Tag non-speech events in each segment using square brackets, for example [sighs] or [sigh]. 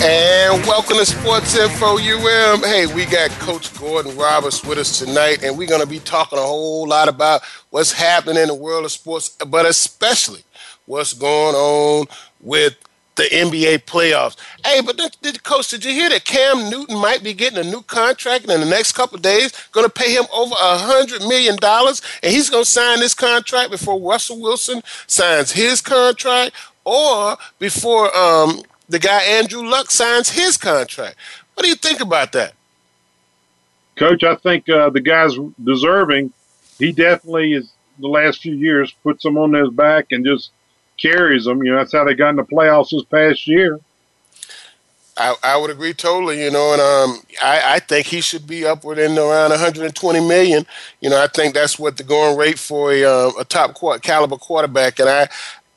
And welcome to Sports Info UM. Hey, we got Coach Gordon Roberts with us tonight, and we're going to be talking a whole lot about what's happening in the world of sports, but especially what's going on with the NBA playoffs. Hey, but did, did, Coach, did you hear that Cam Newton might be getting a new contract and in the next couple days going to pay him over a hundred million dollars, and he's going to sign this contract before Russell Wilson signs his contract, or before um, the guy Andrew Luck signs his contract. What do you think about that? Coach, I think uh, the guy's deserving. He definitely is. The last few years, puts them on his back and just carries them. You know, that's how they got in the playoffs this past year. I, I would agree totally. You know, and um, I, I think he should be upward in around 120 million. You know, I think that's what the going rate for a, uh, a top caliber quarterback. And I,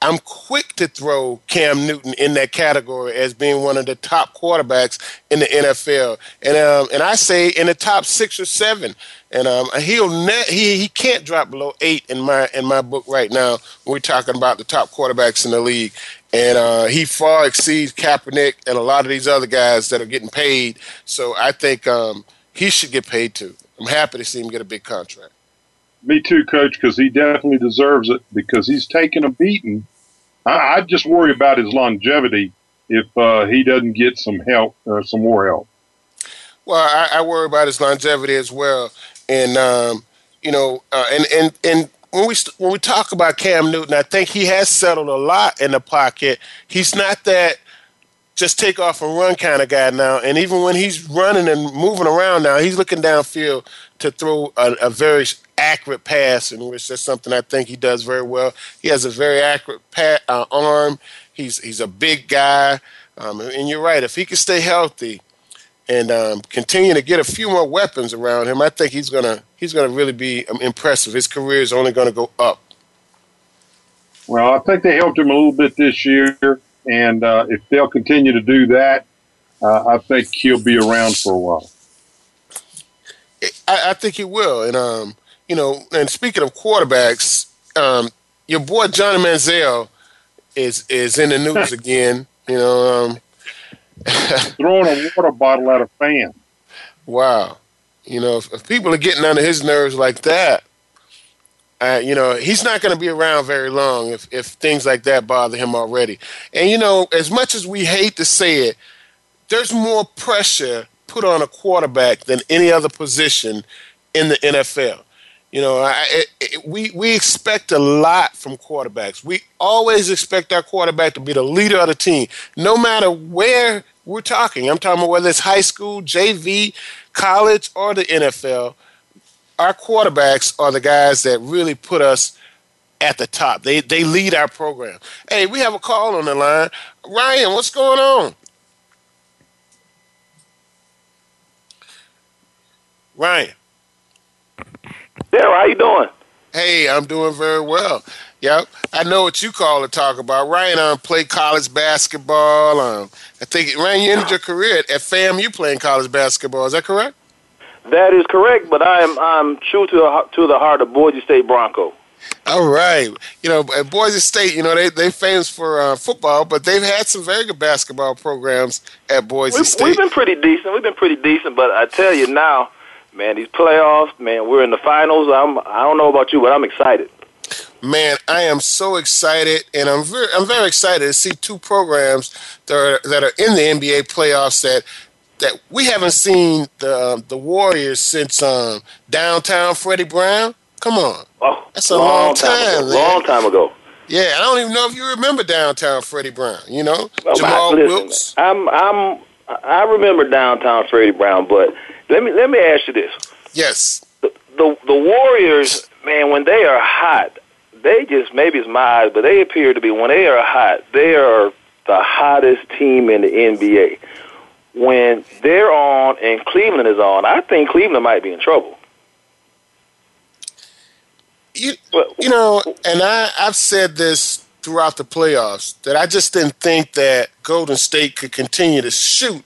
I'm quick to throw Cam Newton in that category as being one of the top quarterbacks in the NFL, and um, and I say in the top six or seven. And um, he'll ne- he he can't drop below eight in my in my book right now. We're talking about the top quarterbacks in the league, and uh, he far exceeds Kaepernick and a lot of these other guys that are getting paid. So I think um, he should get paid too. I'm happy to see him get a big contract. Me too, coach, because he definitely deserves it because he's taken a beating. I, I just worry about his longevity if uh, he doesn't get some help or some more help. Well, I, I worry about his longevity as well, and um, you know, uh, and and and when we when we talk about Cam Newton, I think he has settled a lot in the pocket. He's not that just take off and run kind of guy now. And even when he's running and moving around now, he's looking downfield to throw a, a very accurate pass, in which that's something I think he does very well. He has a very accurate pat, uh, arm. He's he's a big guy, um, and you're right. If he can stay healthy and um, continue to get a few more weapons around him, I think he's gonna he's gonna really be um, impressive. His career is only going to go up. Well, I think they helped him a little bit this year, and uh, if they'll continue to do that, uh, I think he'll be around for a while. I, I think he will, and um, you know, and speaking of quarterbacks, um, your boy Johnny Manziel is is in the news [laughs] again. You know, um, [laughs] throwing a water bottle at a fan. Wow, you know, if, if people are getting under his nerves like that, uh, you know, he's not going to be around very long if, if things like that bother him already. And, you know, as much as we hate to say it, there's more pressure put on a quarterback than any other position in the NFL. You know, I, it, it, we we expect a lot from quarterbacks. We always expect our quarterback to be the leader of the team, no matter where we're talking. I'm talking about whether it's high school, JV, college, or the NFL our quarterbacks are the guys that really put us at the top. They they lead our program. Hey, we have a call on the line. Ryan, what's going on? Ryan. Yeah, how you doing? Hey, I'm doing very well. Yep, I know what you call to talk about. Ryan um, played college basketball. Um, I think Ryan, you ended your career at, at FAMU playing college basketball. Is that correct? That is correct, but I am I'm true to the, to the heart of Boise State Bronco. All right, you know, at Boise State, you know they they famous for uh, football, but they've had some very good basketball programs at Boise we've, State. We've been pretty decent. We've been pretty decent, but I tell you now, man, these playoffs, man, we're in the finals. I'm I don't know about you, but I'm excited. Man, I am so excited, and I'm very, I'm very excited to see two programs that are that are in the NBA playoffs that that we haven't seen the the Warriors since um, downtown Freddie Brown. Come on, Oh, That's a long time, ago. Long time ago. yeah, I don't even know if you remember downtown Freddie Brown. You know, Well, Jamal listen, Wilkes. I'm I'm I remember downtown Freddie Brown, but let me let me ask you this: Yes, the the, the Warriors, man, when they are hot, they just maybe it's my eyes, but they appear to be when they are hot, they are the hottest team in the NBA. When they're on and Cleveland is on, I think Cleveland might be in trouble. you you know, and I I've said this throughout the playoffs that I just didn't think that Golden State could continue to shoot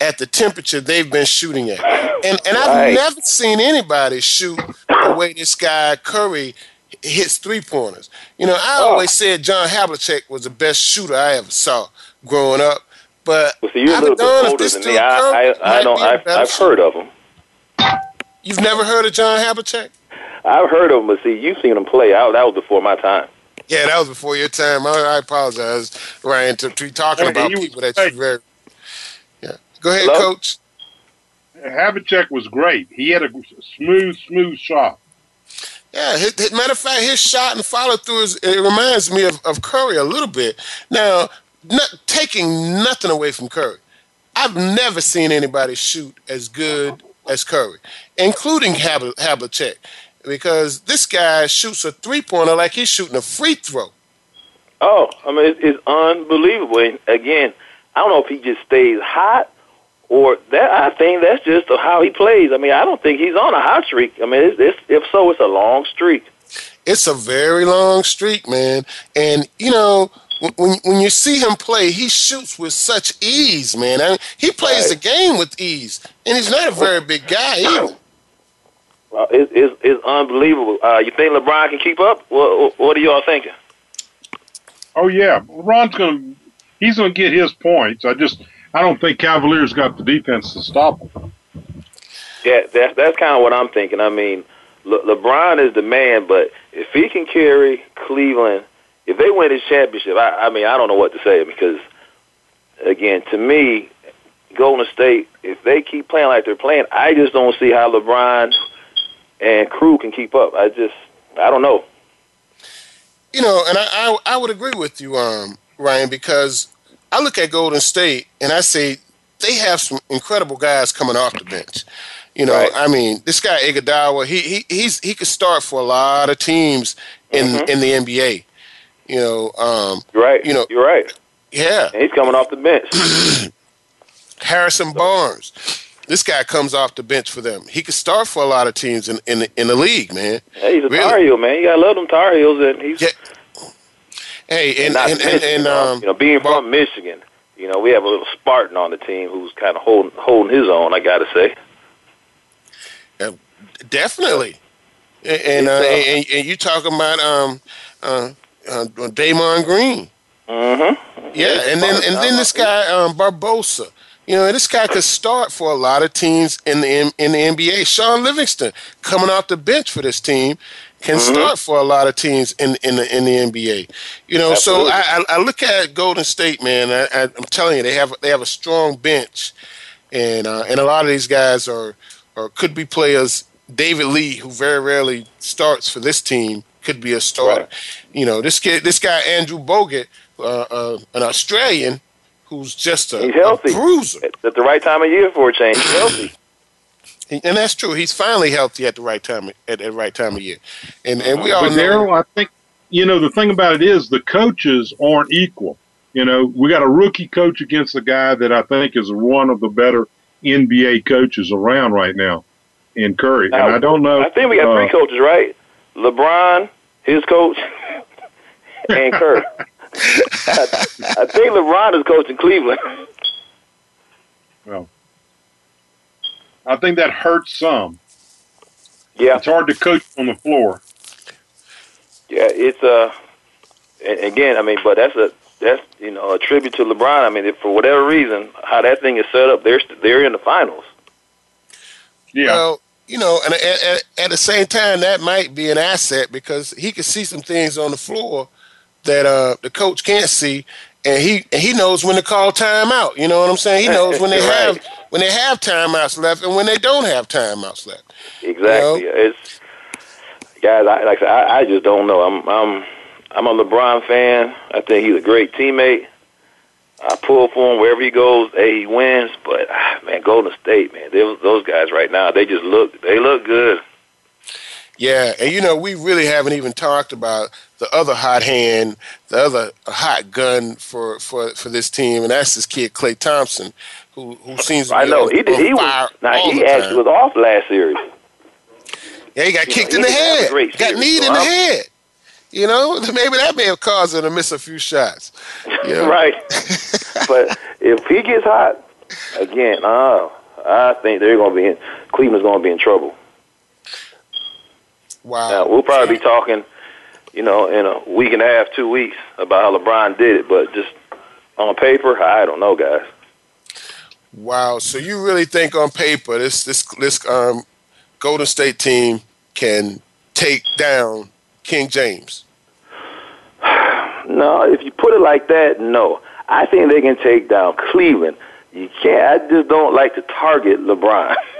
at the temperature they've been shooting at. And and I've Right. never seen anybody shoot the way this guy Curry hits three pointers. You know, I Oh. always said John Havlicek was the best shooter I ever saw growing up. But Well, see, you're a I've little bit older than me. I, Curry I, I might don't. be a I've, I've heard of him. You've never heard of John Havlicek? I've heard of him, but see, you've seen him play. I, that was before my time. Yeah, that was before your time. I, I apologize, Ryan, to, to be talking Hey, about you- people that hey. you very. Yeah, go ahead, Hello? Coach. Havlicek was great. He had a smooth, smooth shot. Yeah, his, his- matter of fact, his shot and follow through is it reminds me of, of Curry a little bit. Now, not taking nothing away from Curry, I've never seen anybody shoot as good as Curry, including Habl- Havlicek, because this guy shoots a three pointer like he's shooting a free throw. Oh, I mean, it's, it's unbelievable. And again, I don't know if he just stays hot or that. I think that's just how he plays. I mean, I don't think he's on a hot streak. I mean, it's, it's, if so, it's a long streak. It's a very long streak, man. And you know, when- when when you see him play, he shoots with such ease, man. I mean, he plays Right. the game with ease, and he's not a very big guy either. It's, it's, it's unbelievable. Uh, you think LeBron can keep up? What, what are y'all thinking? Oh yeah, LeBron's gonna he's gonna get his points. I just I don't think Cavaliers got the defense to stop them. Yeah, that's that's kind of what I'm thinking. I mean, Le- LeBron is the man, but if he can carry Cleveland, if they win this championship, I, I mean, I don't know what to say because, again, to me, Golden State, if they keep playing like they're playing, I just don't see how LeBron and crew can keep up. I just, I don't know. You know, and I I, I would agree with you, um, Ryan, because I look at Golden State and I say they have some incredible guys coming off the bench. You know, Right. I mean, this guy Iguodala, he he he's he could start for a lot of teams in Mhm. in the NBA. You know, um, You're right. You know- you're right. yeah. And he's coming off the bench. [clears throat] Harrison Barnes. This guy comes off the bench for them. He could start for a lot of teams in in, the- in the league, man. hey, he's a Really? Tar Heel, man. You gotta love them Tar Heels, and he's Yeah. Hey, and not and, and, Michigan, and though. um, you know, being Bar- from Michigan, you know, we have a little Spartan on the team who's kind of holding holding his own. I got to say, definitely. And and, uh, uh, and and you talking about um uh, uh Draymond Green. mm-hmm. Yeah, and then and then this guy um, Barbosa. You know, this guy could start for a lot of teams in the in, the NBA. Shaun Livingston coming off the bench for this team can Mhm. start for a lot of teams in in the in the NBA. You know, Absolutely. so I, I I look at Golden State, man. I, I, I'm telling you, they have they have a strong bench, and uh, and a lot of these guys are or could be players. David Lee, who very rarely starts for this team, could be a starter. Right. You know, this kid, this guy Andrew Bogut, uh, uh, an Australian, who's just a, He's healthy. a bruiser, At, at the right time of year for a change, he's healthy. [laughs] and that's true. He's finally healthy at the right time at the right time of year, and and we all But know. Daryl, I think you know the thing about it is the coaches aren't equal. You know, we got a rookie coach against a guy that I think is one of the better NBA coaches around right now in Curry. Now, and I don't know. I think we got three uh, coaches, right? LeBron, his coach, [laughs] and Kerr. [laughs] I, I think LeBron is coaching Cleveland. Well, I think that hurts some. Yeah, It's hard to coach on the floor. yeah, it's uh, again, I mean, but that's a that's you know a tribute to LeBron. I mean, if for whatever reason, how that thing is set up, they're they're in the finals. Yeah. Well, you know, and at, at, at, the same time, that might be an asset because he could see some things on the floor that uh, the coach can't see, and he and he knows when to call timeout. You know what I'm saying? He knows when they [laughs] right. have when they have timeouts left and when they don't have timeouts left. Exactly. You know? It's guys. I, like I, said, I, I just don't know. I'm I'm I'm a LeBron fan. I think he's a great teammate. I pull for him wherever he goes. Hey, he wins. But ah, man, Golden State, man, they, those guys right now, they just look they look good. Yeah, and you know we really haven't even talked about the other hot hand, the other hot gun for for for this team, and that's this kid Klay Thompson, who who seems to be I know he did. He was now he actually was off last series. Yeah, he got you kicked know, in the he didn't have a head, got series, kneed so in the head. You know, [laughs] maybe that may have caused him to miss a few shots. You know? right. [laughs] but if he gets hot again, uh, I think they're going to be in. Cleveland's going to be in trouble. Wow. Now we'll probably be talking, you know, in a week and a half, two weeks about how LeBron did it. But just on paper, I don't know, guys. Wow. So you really think on paper this this this um, Golden State team can take down King James? [sighs] No, if you put it like that, no. I think they can take down Cleveland. You can't. I just don't like to target LeBron [laughs]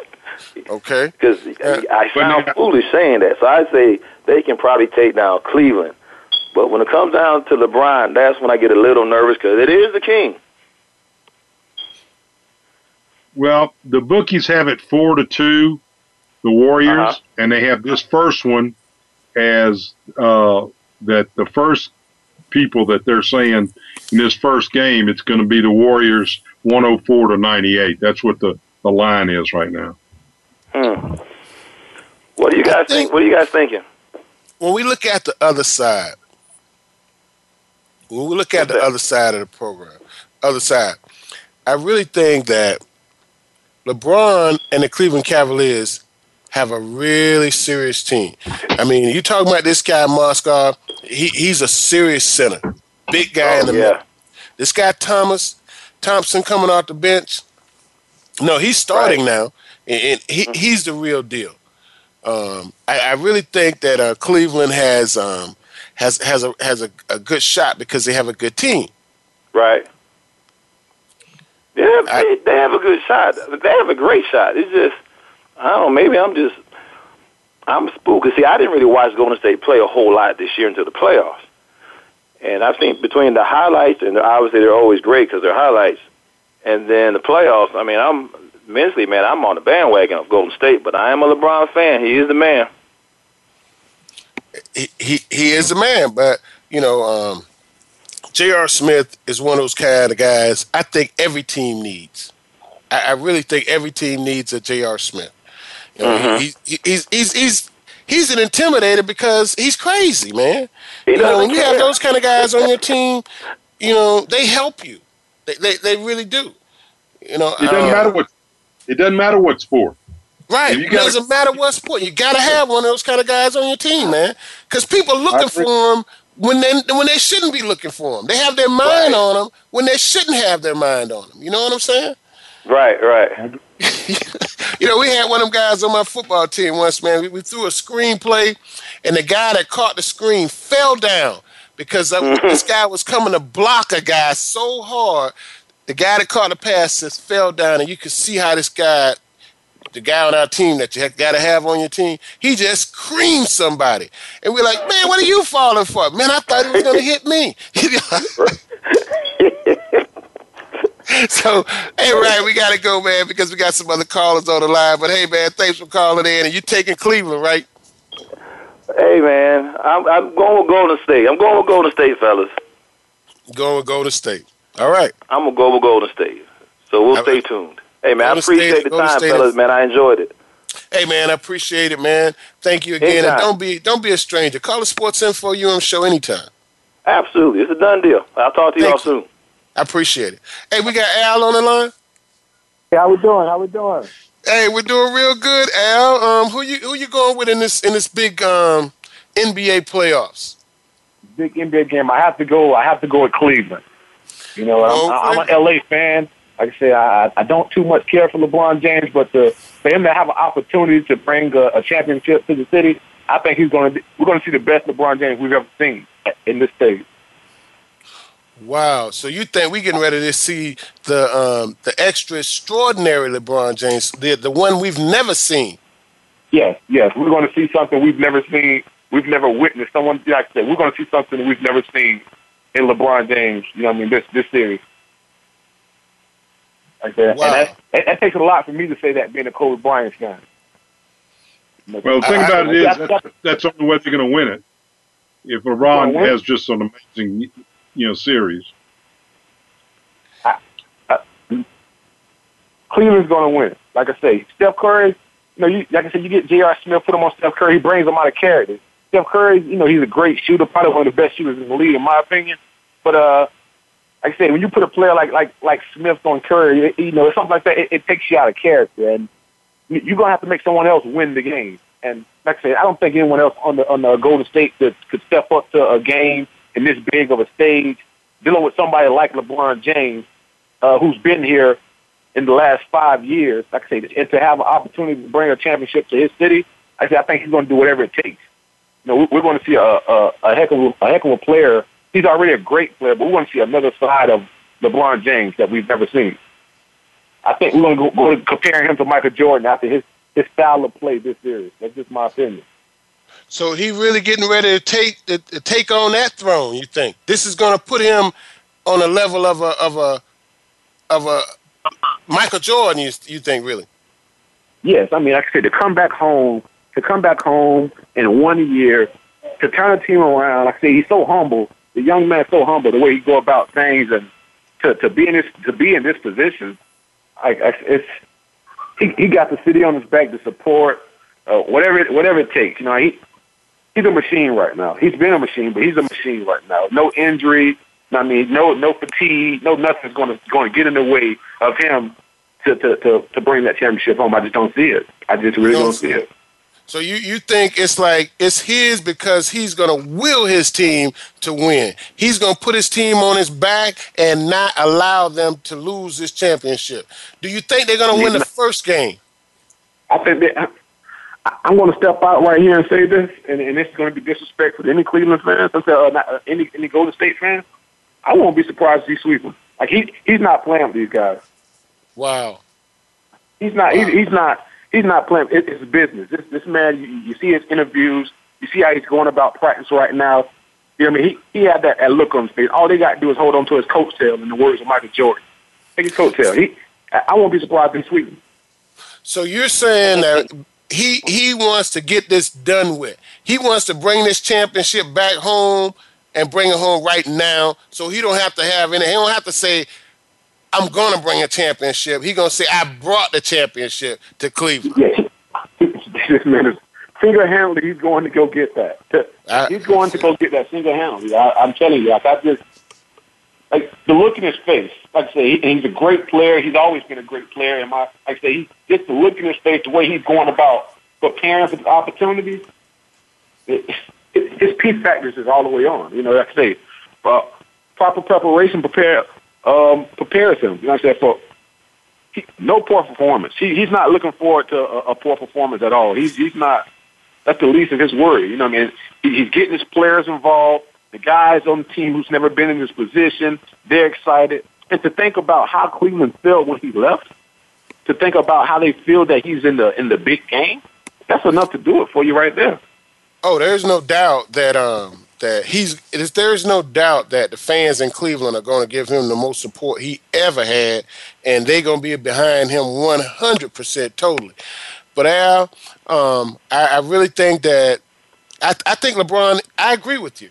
Okay. because Uh, I but sound now- foolish saying that. So I say they can probably take down Cleveland. But when it comes down to LeBron, that's when I get a little nervous because it is the king. Well, the bookies have it four to two, the Warriors, Uh-huh. and they have this first one as uh, that the first people that they're saying in this first game, it's going to be the Warriors 104 to 98. That's what the, the line is right now. Hmm. What do you guys think-? What are you guys thinking? When we look at the other side, when we look at What's the that? other side of the program, other side, I really think that LeBron and the Cleveland Cavaliers have a really serious team. I mean, you talking about this guy Mozgov? He he's a serious center, big guy in the Oh, middle. This guy Thomas Thompson coming off the bench. No, he's starting now, and, he, Mm-hmm. he's the real deal. Um, I, I really think that uh, Cleveland has um, has has a has a, a good shot because they have a good team. Right. Yeah, I- they, they have a good shot. They have a great shot. It's just, I don't know. Maybe I'm just, I'm spooked. See, I didn't really watch Golden State play a whole lot this year until the playoffs. And I think between the highlights and obviously they're always great because they're highlights, and then the playoffs. I mean, I'm mentally, man, I'm on the bandwagon of Golden State, but I am a LeBron fan. He is the man. He he, he is the man, but you know, um, J.R. Smith is one of those kind of guys. I think every team needs. I, I really think every team needs a J.R. Smith. You know, Mhm. he, he, he's he's he's he's an intimidator because he's crazy, man. He you know, doesn't when you have those kind of guys on your team, you know, they help you. They they, they really do. You know, It doesn't uh, matter what it doesn't matter what sport. Right. If you It gotta- doesn't matter what sport. You got to have one of those kind of guys on your team, man. Because people are looking for them when they when they shouldn't be looking for them. They have their mind Right. on them when they shouldn't have their mind on them. You know what I'm saying? Right, right. [laughs] You know, we had one of them guys on my football team once, man. We, we threw a screenplay, and the guy that caught the screen fell down because uh, this [laughs] guy was coming to block a guy so hard. The guy that caught the pass just fell down, and you could see how this guy, the guy on our team that you got to have on your team, he just creamed somebody. And we're like, man, what are you falling for? Man, I thought he was going to hit me. [laughs] So, hey, Ryan, we got to go, man, because we got some other callers on the line. But hey, man, thanks for calling in. And you taking Cleveland, right? Hey, man, I'm, I'm going with Golden State. I'm going with Golden State, fellas. Going with Golden State. All right. I'm gonna go with Golden State. So we'll All stay right. tuned. Hey man, I Golden State- appreciate the Golden time, State fellas. is- Man, I enjoyed it. Hey, man, I appreciate it, man. Thank you again. And don't be don't be a stranger. Call the Sports Info UM show anytime. Absolutely, it's a done deal. I'll talk to y'all Thank you. soon. I appreciate it. Hey, we got Al on the line. Hey, how we doing? How we doing? Hey, we're doing real good, Al. Um, who you who you going with in this in this big um NBA playoffs? Big NBA game. I have to go. I have to go with Cleveland. You know, I'm, I'm an LA fan, like I said, I, I don't too much care for LeBron James, but to, for him to have an opportunity to bring a, a championship to the city, I think he's going to. We're going to see the best LeBron James we've ever seen in this stage. Wow! So you think we're getting ready to see the um, the extra extraordinary LeBron James, the the one we've never seen? Yes, yes, we're going to see something we've never seen. We've never witnessed. Someone like I said, we're going to see something we've never seen LeBron James. You know, what I mean, this this series. Like that. Wow. And that, that, takes a lot for me to say that being a Kobe Bryant fan. Well, the thing I- about it is That's- that's, that's the only way they're going to win it. If LeBron has just an amazing, you know, series. Cleveland's going to win. Like I say, Steph Curry. You know, you, like I said, you get J.R. Smith, put him on Steph Curry, he brings him out of character. Steph Curry, you know, he's a great shooter, probably one of the best shooters in the league, in my opinion. But uh, like I said, when you put a player like like like Smith on Curry, it, you know, something like that. It, it takes you out of character, and you- you're gonna have to make someone else win the game. And like I said, I don't think anyone else on the on the Golden State that could step up to a game in this big of a stage, dealing with somebody like LeBron James, uh, who's been here in the last five years. Like I say, and to have an opportunity to bring a championship to his city, I say I think he's to do whatever it takes. You know, we- we're going to see a, a, a heck of a, a heck of a player. He's already a great player, but we want to see another side of LeBron James that we've never seen. I think we're going to go, to comparing him to Michael Jordan after his his style of play this series. That's just my opinion. So he really getting ready to take to, to take on that throne. You think this is going to put him on a level of a of a of a Michael Jordan? You you think really? Yes, I mean, like I said, to come back home, to come back home in one year, to turn the team around. Like I said, he's so humble. The young man so humble. The way he go about things, and to to be in this to be in this position, I, I, it's he he got the city on his back to support uh, whatever it, whatever it takes. You know, he he's a machine right now. He's been a machine, but he's a machine right now. No injury. I mean, no no fatigue. No nothing's going to going to get in the way of him to, to, to, to bring that championship home. I just don't see it. I just really don't see it. So you you think it's like it's his because he's going to will his team to win. He's going to put his team on his back and not allow them to lose this championship. Do you think they're going to win the first game? I think that I, I'm going to step out right here and say this, and, and it's going to be disrespectful to any Cleveland fans, I'm saying, uh, not, uh, any any Golden State fans. I won't be surprised if he sweep them. Like he he's not playing with these guys. Wow. He's not. Wow. He's, he's not. He's not playing. It, it's business. This this man. You, you see his interviews. You see how he's going about practice right now. You know what I mean? He he had that, that look on his face. All they got to do is hold on to his coattail. In the words of Michael Jordan, take his coattail. He. I won't be surprised he sweep. So you're saying that he he wants to get this done with. He wants to bring this championship back home and bring it home right now, so he don't have to have any. He don't have to say, "I'm going to bring a championship." He gonna say, "I brought the championship to Cleveland." Yeah, [laughs] this man is single-handedly. He's going to go get that. I- [laughs] He's going to go get that single-handedly. I, I'm telling you, like I just like the look in his face. Like I say, he, he's a great player. He's always been a great player. And my, like I say, he, just the look in his face, the way he's going about preparing for the opportunities. It, it, his peace factors is all the way on. You know, like I say, uh, proper preparation prepare um, prepares him. You know what I'm saying? For he, no poor performance. He, he's not looking forward to a, a poor performance at all. He's he's not. That's the least of his worry. You know, what I mean, he, he's getting his players involved. The guys on the team who's never been in this position, they're excited. And to think about how Cleveland felt when he left, to think about how they feel that he's in the in the big game, that's enough to do it for you right there. Oh, there's no doubt that um that he's there's- no doubt that the fans in Cleveland are going to give him the most support he ever had, and they're going to be behind him 100 percent totally. But Al, um, I, I really think that I, I think LeBron. I agree with you.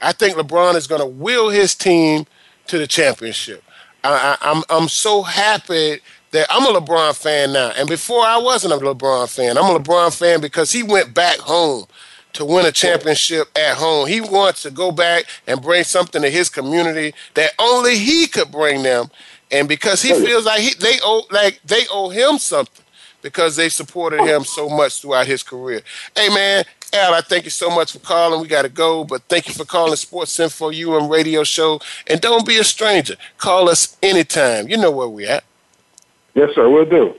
I think LeBron is going to will his team to the championship. I, I, I'm I'm so happy that I'm a LeBron fan now. And before I wasn't a LeBron fan. I'm a LeBron fan because he went back home to win a championship at home. He wants to go back and bring something to his community that only he could bring them. And because he feels like he, they owe like they owe him something because they supported him so much throughout his career. Hey man, Al, I thank you so much for calling. We got to go, but thank you for calling Sports Info UM radio show. And don't be a stranger. Call us anytime. You know where we at. Yes, sir. We'll do.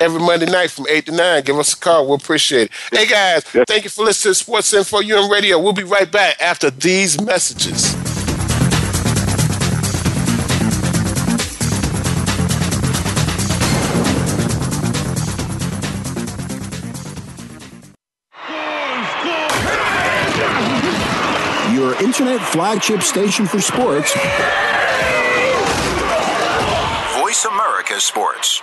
Every Monday night from 8 to 9. Give us a call. We'll appreciate it. Hey, guys, thank you for listening to Sports Info UM radio. We'll be right back after these messages. Your internet flagship station for sports. Voice America Sports.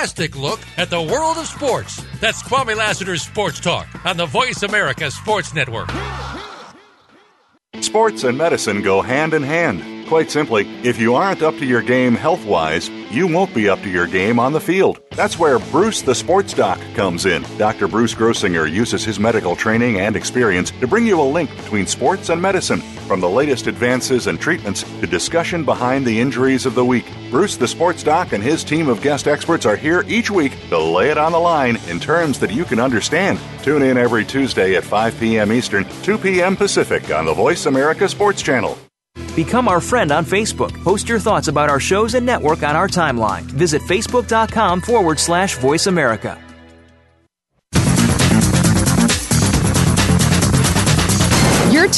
look at the world of sports. That's Kwame Lassiter's Sports Talk on the Voice America Sports Network. Sports and medicine go hand in hand. Quite simply, if you aren't up to your game health wise, you won't be up to your game on the field. That's where Bruce the Sports Doc comes in. Dr. Bruce Grossinger uses his medical training and experience to bring you a link between sports and medicine, from the latest advances and treatments to discussion behind the injuries of the week. Bruce the Sports Doc and his team of guest experts are here each week to lay it on the line in terms that you can understand. Tune in every Tuesday at 5 p.m. Eastern, 2 p.m. Pacific on the Voice America Sports Channel. Become our friend on Facebook. Post your thoughts about our shows and network on our timeline. Visit facebook.com forward slash voice America.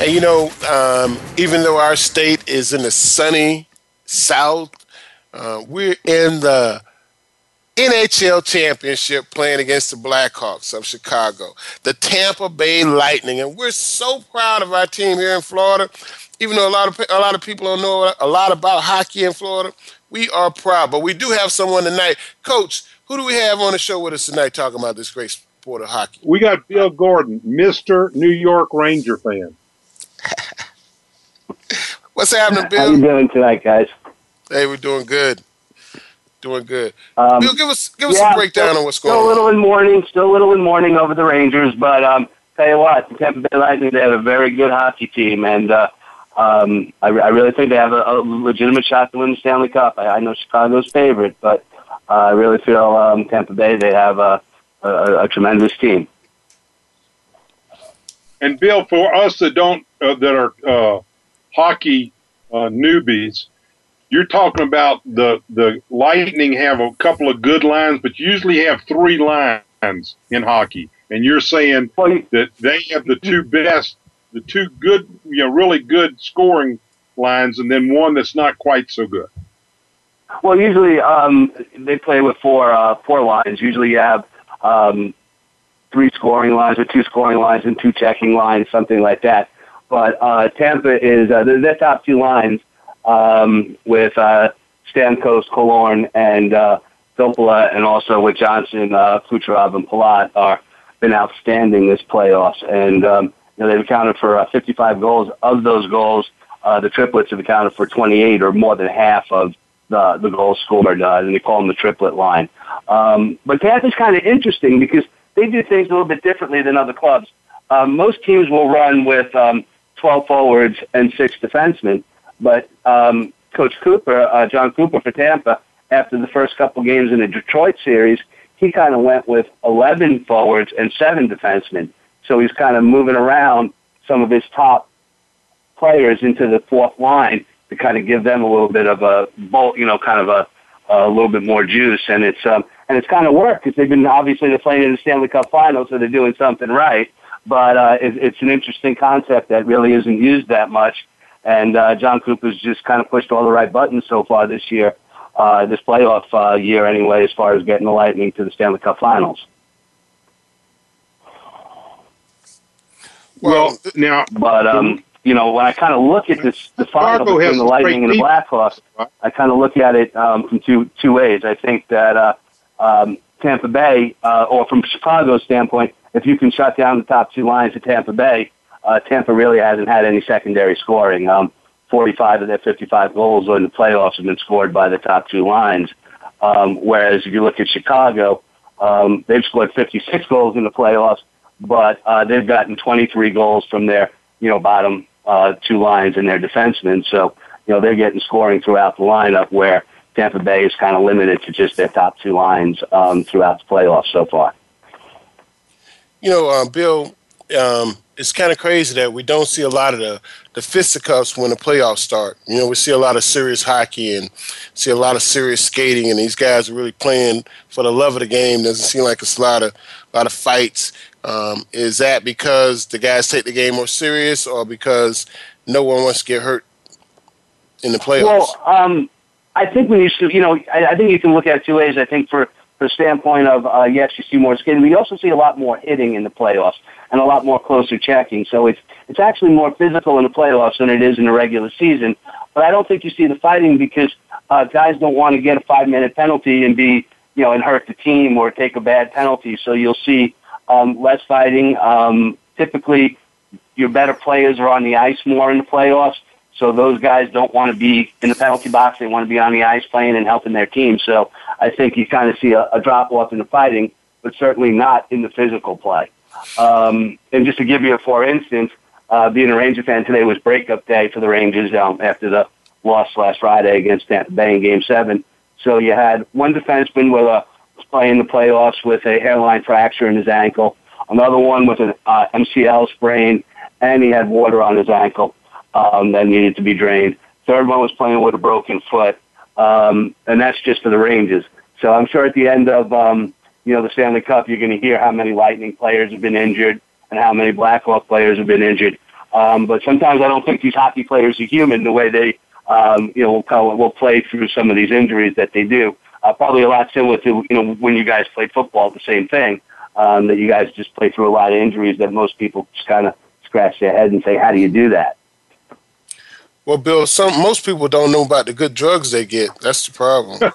And you know, um, even though our state is in the sunny south, uh, we're in the NHL championship playing against the Blackhawks of Chicago, the Tampa Bay Lightning, and we're so proud of our team here in Florida. Even though a lot of a lot of people don't know a lot about hockey in Florida, we are proud. But we do have someone tonight, Coach. Who do we have on the show with us tonight talking about this great sport of hockey? We got Bill Gordon, Mister New York Ranger fan. [laughs] What's happening, Bill? How you doing tonight, guys? Hey, we're doing good. Doing good. Um, Bill, give us give us yeah, a breakdown still, on what's going on. Still a little in mourning, still a little in mourning over the Rangers, but um, tell you what, the Tampa Bay Lightning they have a very good hockey team, and uh, um, I, I really think they have a, a legitimate shot to win the Stanley Cup. I, I know Chicago's favorite, but uh, I really feel um, Tampa Bay they have a, a, a tremendous team. And Bill, for us that don't uh, that are uh, hockey uh, newbies, you're talking about the the Lightning have a couple of good lines, but usually have three lines in hockey. And you're saying that they have the two best, the two good, you know, really good scoring lines, and then one that's not quite so good. Well, usually um, they play with four uh, four lines. Usually you have um, three scoring lines or two scoring lines and two checking lines, something like that. But uh, Tampa is uh, their top two lines um, with uh, Stamkos, Killorn, and uh, Filppula, and also with Johnson, uh, Kucherov, and Palat are been outstanding this playoffs. And um, you know, they've accounted for uh, 55 goals. Of those goals, uh, the triplets have accounted for 28 or more than half of the, the goals scored. Uh, and they call them the triplet line. Um, but Tampa's kind of interesting because they do things a little bit differently than other clubs. Um, most teams will run with um, 12 forwards and six defensemen. But um, Coach Cooper, uh, Jon Cooper for Tampa, after the first couple games in the Detroit series, he kind of went with 11 forwards and seven defensemen. So he's kind of moving around some of his top players into the fourth line to kind of give them a little bit of a bolt, you know, kind of a, a little bit more juice. And it's um, and it's kind of worked because they've been obviously they're playing in the Stanley Cup Finals, so they're doing something right. But uh, it, it's an interesting concept that really isn't used that much And uh, Jon Cooper's just kind of pushed all the right buttons so far this year, uh, this playoff uh, year anyway, as far as getting the Lightning to the Stanley Cup Finals. Well, now, but um, you know, when I kind of look at this, the final between the Lightning and the Blackhawks, I kind of look at it um, from two two ways. I think that uh, um, Tampa Bay, uh, or from Chicago's standpoint, if you can shut down the top two lines of Tampa Bay, uh, Tampa really hasn't had any secondary scoring. Um, 45 of their 55 goals in the playoffs have been scored by the top two lines. Um, whereas if you look at Chicago, um, they've scored 56 goals in the playoffs, but uh, they've gotten 23 goals from their you know bottom uh, two lines and their defensemen. So you know they're getting scoring throughout the lineup where Tampa Bay is kind of limited to just their top two lines um, throughout the playoffs so far. You know, uh, Bill, um, it's kind of crazy that we don't see a lot of the, the fisticuffs when the playoffs start. You know, we see a lot of serious hockey and see a lot of serious skating, and these guys are really playing for the love of the game. Doesn't seem like it's a lot of a lot of fights. Um, is that because the guys take the game more serious, or because no one wants to get hurt in the playoffs? Well, um, I think when you you know, I, I think you can look at it two ways. I think for for the standpoint of uh, yes, you see more but you also see a lot more hitting in the playoffs and a lot more closer checking. So it's it's actually more physical in the playoffs than it is in the regular season. But I don't think you see the fighting because uh, guys don't want to get a five minute penalty and be you know and hurt the team or take a bad penalty. So you'll see um, less fighting. Um, typically, your better players are on the ice more in the playoffs. So those guys don't want to be in the penalty box. They want to be on the ice playing and helping their team. So I think you kind of see a, a drop off in the fighting, but certainly not in the physical play. Um, and just to give you a for instance, uh, being a Ranger fan today was breakup day for the Rangers um, after the loss last Friday against Tampa Bay in Game Seven. So you had one defenseman with a playing the playoffs with a hairline fracture in his ankle, another one with an uh, MCL sprain, and he had water on his ankle um, that needed to be drained. Third one was playing with a broken foot, um, and that's just for the Rangers. So I'm sure at the end of um, you know the Stanley Cup, you're going to hear how many Lightning players have been injured and how many Blackhawk players have been injured. Um, but sometimes I don't think these hockey players are human the way they um, you know will, will play through some of these injuries that they do. Uh, probably a lot similar to you know when you guys played football, the same thing. Um, that you guys just play through a lot of injuries that most people just kind of scratch their head and say, "How do you do that?" Well, Bill, some most people don't know about the good drugs they get. That's the problem. [laughs]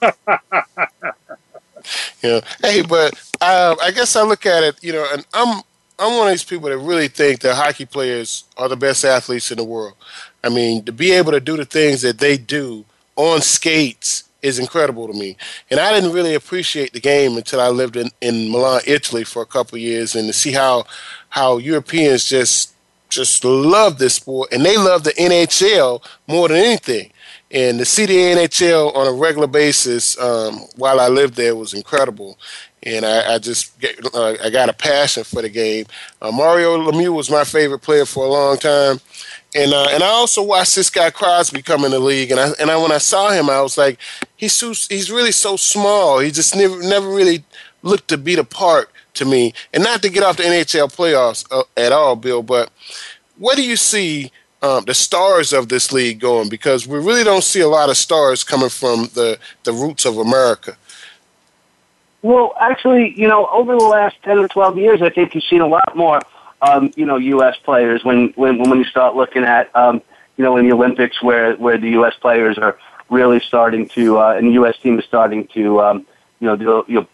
yeah. hey, but uh, I guess I look at it, you know, and I'm I'm one of these people that really think that hockey players are the best athletes in the world. I mean, to be able to do the things that they do on skates is incredible to me. And I didn't really appreciate the game until I lived in, in Milan, Italy for a couple years and to see how how Europeans just just love this sport and they love the NHL more than anything. And to see the NHL on a regular basis um, while I lived there was incredible. And I, I just get, uh, I got a passion for the game. Uh, Mario Lemieux was my favorite player for a long time. And uh, and I also watched this guy Crosby come in the league, and I and I, when I saw him, I was like, he's so, he's really so small. He just never never really looked to beat part to me, and not to get off the NHL playoffs uh, at all, Bill. But where do you see um, the stars of this league going? Because we really don't see a lot of stars coming from the the roots of America. Well, actually, you know, over the last ten or twelve years, I think you've seen a lot more, um, you know, U.S. players when when when you start looking at, um, you know, in the Olympics where where the U.S. players are really starting to, uh, and the U.S. team is starting to, um, you know, do, you know,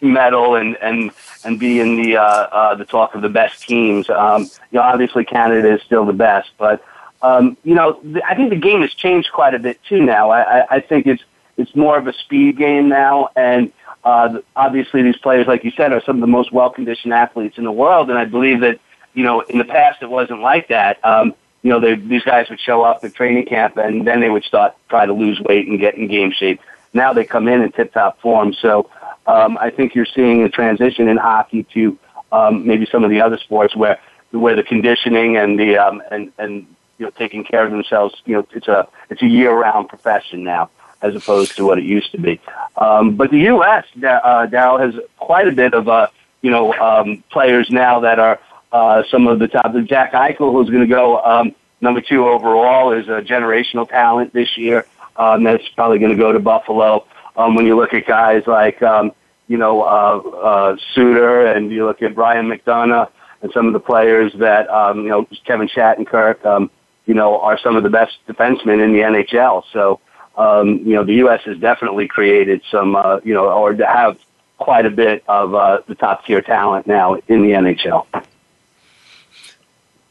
medal and and and be in the uh, uh, the talk of the best teams. Um, you know, obviously Canada is still the best, but um, you know, th- I think the game has changed quite a bit too now. I, I, I think it's it's more of a speed game now, and uh, obviously these players, like you said, are some of the most well conditioned athletes in the world, and I believe that you know in the past it wasn't like that. Um, you know, these guys would show up at training camp and then they would start try to lose weight and get in game shape. Now they come in in tip top form, so um, I think you're seeing a transition in hockey to um, maybe some of the other sports where where the conditioning and the um, and and you know taking care of themselves. You know, it's a it's a year round profession now as opposed to what it used to be. Um, but the U.S. Uh, Daryl has quite a bit of uh, you know um, players now that are uh, some of the top. Jack Eichel, who's going to go um, number two overall is a generational talent this year. Um, that's probably going to go to Buffalo. Um, when you look at guys like, um, you know, uh, uh, Suter and you look at Brian McDonagh and some of the players that, um, you know, Kevin Shattenkirk, um, you know, are some of the best defensemen in the NHL. So, um, you know, the U.S. has definitely created some, uh, you know, or to have quite a bit of uh, the top tier talent now in the NHL.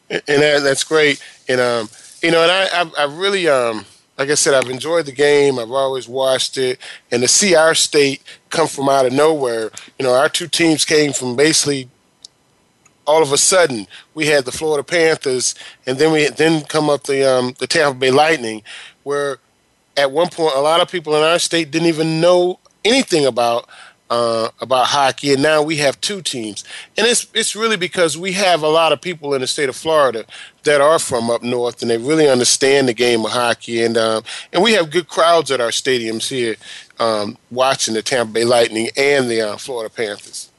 And that, that's great. And um, you know, and I, I, I really um, like I said, I've enjoyed the game. I've always watched it, and to see our state come from out of nowhere, you know, our two teams came from basically all of a sudden we had the Florida Panthers, and then we then come up the um, the Tampa Bay Lightning, where at one point a lot of people in our state didn't even know anything about uh, about hockey, and now we have two teams, and it's it's really because we have a lot of people in the state of Florida that are from up north, and they really understand the game of hockey, and um, and we have good crowds at our stadiums here um, watching the Tampa Bay Lightning and the uh, Florida Panthers.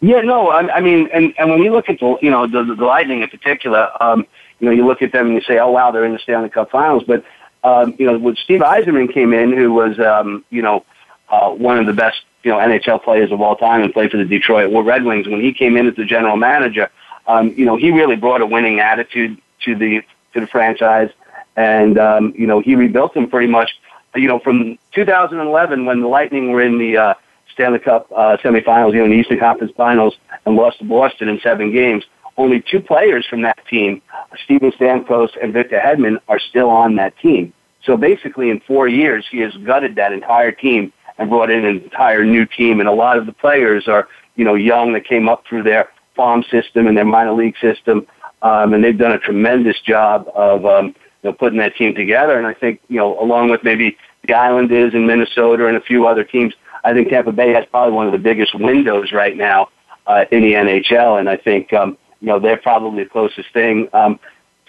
Yeah, no, I, I mean, and and when you look at the you know the, the Lightning in particular, um, you know, you look at them and you say, oh wow, they're in the Stanley Cup Finals, but um, you know, when Steve Yzerman came in, who was um, you know uh, one of the best you know NHL players of all time and played for the Detroit Red Wings. When he came in as the general manager, um, you know he really brought a winning attitude to the to the franchise, and um, you know he rebuilt them pretty much. You know from 2011 when the Lightning were in the uh, Stanley Cup uh, semifinals, you know in the Eastern Conference Finals, and lost to Boston in seven games. Only two players from that team, Steven Stamkos and Victor Hedman, are still on that team. So basically, in four years, he has gutted that entire team and brought in an entire new team. And a lot of the players are, you know, young that came up through their farm system and their minor league system. Um, and they've done a tremendous job of, um, you know, putting that team together. And I think, you know, along with maybe the Islanders in Minnesota and a few other teams, I think Tampa Bay has probably one of the biggest windows right now uh, in the NHL. And I think, um, you know, they're probably the closest thing um,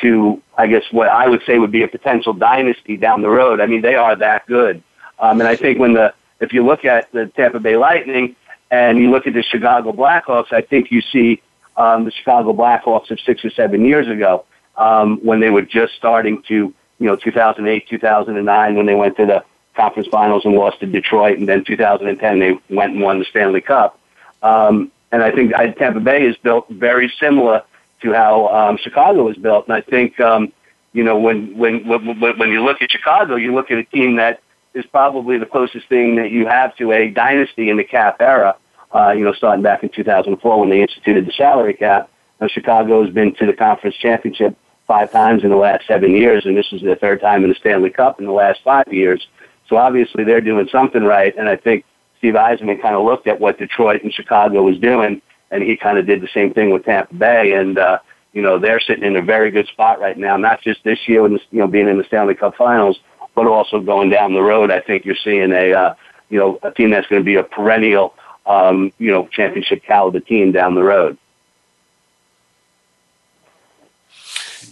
to, I guess, what I would say would be a potential dynasty down the road. I mean, they are that good. Um, and I think when the if you look at the Tampa Bay Lightning and you look at the Chicago Blackhawks, I think you see um, the Chicago Blackhawks of six or seven years ago um, when they were just starting to, you know, 2008, 2009, when they went to the conference finals and lost to Detroit, and then 2010 they went and won the Stanley Cup. Um, and I think Tampa Bay is built very similar to how um, Chicago was built. And I think, um, you know, when, when when when you look at Chicago, you look at a team that is probably the closest thing that you have to a dynasty in the cap era. Uh, you know, starting back in 2004 when they instituted the salary cap. Now, Chicago has been to the conference championship five times in the last seven years, and this is their third time in the Stanley Cup in the last five years. So obviously they're doing something right, and I think Steve Yzerman kind of looked at what Detroit and Chicago was doing, and he kind of did the same thing with Tampa Bay, and uh, you know they're sitting in a very good spot right now, not just this year with you know being in the Stanley Cup Finals, but also going down the road, I think you're seeing a uh, you know a team that's going to be a perennial um, you know championship caliber team down the road.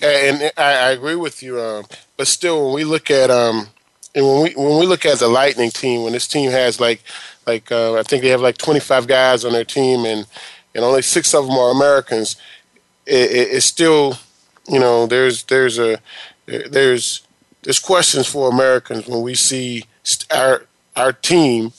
And I, agree with you, um, but still, when we look at um, and when we when we look at the Lightning team, when this team has like like uh, I think they have like 25 guys on their team, and and only six of them are Americans, it, it, it's still you know there's there's a there's there's questions for Americans when we see our our team,